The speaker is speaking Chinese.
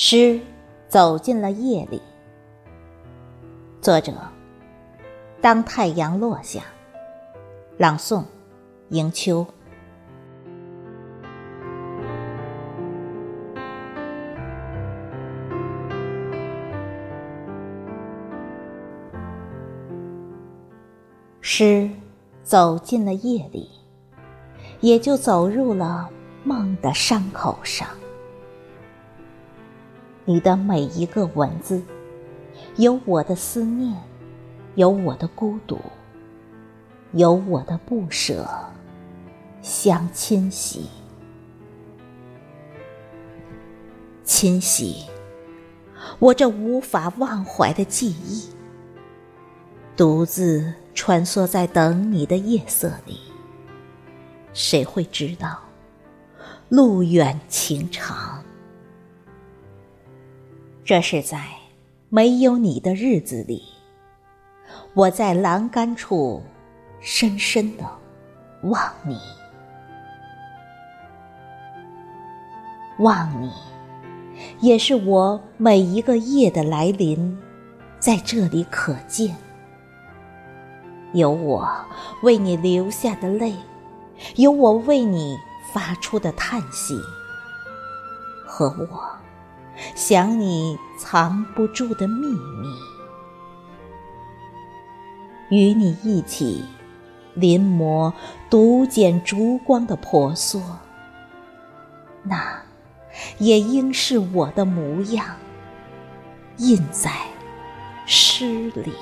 诗走进了夜里。作者：当太阳落下。朗诵：迎秋。诗走进了夜里，也就走入了梦的伤口上。你的每一个文字，有我的思念，有我的孤独，有我的不舍，相侵袭，侵袭我这无法忘怀的记忆，独自穿梭在等你的夜色里。谁会知道，路远情长？这是在没有你的日子里，我在栏杆处深深的望你，望你，也是我每一个夜的来临，在这里可见。有我为你流下的泪，有我为你发出的叹息，和我。想你藏不住的秘密，与你一起临摹独剪烛光的婆娑，那也应是我的模样，印在诗里。